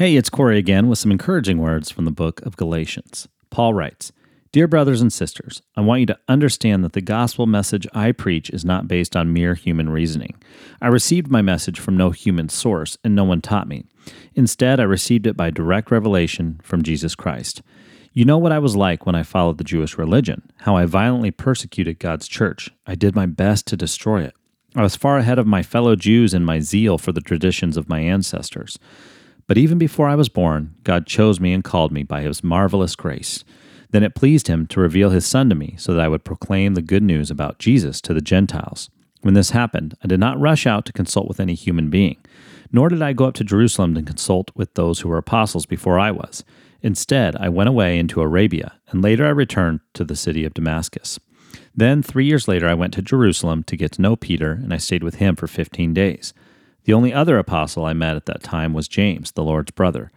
Hey, it's Corey again with some encouraging words from the book of Galatians. Paul writes Dear brothers and sisters, I want you to understand that the gospel message I preach is not based on mere human reasoning. I received my message from no human source, and no one taught me. Instead, I received it by direct revelation from Jesus Christ. You know what I was like when I followed the Jewish religion, how I violently persecuted God's church. I did my best to destroy it. I was far ahead of my fellow Jews in my zeal for the traditions of my ancestors. But even before I was born, God chose me and called me by his marvelous grace. Then it pleased him to reveal his Son to me so that I would proclaim the good news about Jesus to the Gentiles. When this happened, I did not rush out to consult with any human being, nor did I go up to Jerusalem to consult with those who were apostles before I was. Instead, I went away into Arabia, and later I returned to the city of Damascus. Then, three years later, I went to Jerusalem to get to know Peter, and I stayed with him for fifteen days. The only other apostle I met at that time was James, the Lord's brother.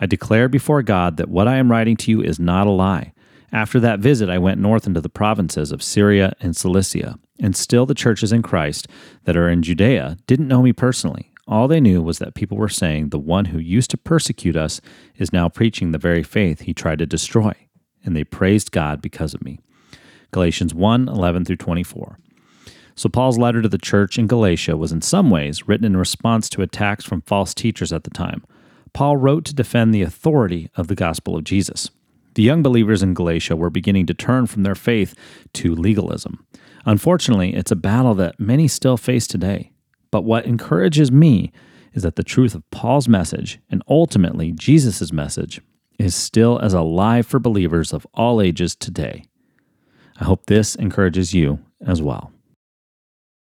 I declare before God that what I am writing to you is not a lie. After that visit, I went north into the provinces of Syria and Cilicia, and still the churches in Christ that are in Judea didn't know me personally. All they knew was that people were saying the one who used to persecute us is now preaching the very faith he tried to destroy, and they praised God because of me. Galatians 1 11 through 24. So, Paul's letter to the church in Galatia was in some ways written in response to attacks from false teachers at the time. Paul wrote to defend the authority of the gospel of Jesus. The young believers in Galatia were beginning to turn from their faith to legalism. Unfortunately, it's a battle that many still face today. But what encourages me is that the truth of Paul's message, and ultimately Jesus' message, is still as alive for believers of all ages today. I hope this encourages you as well.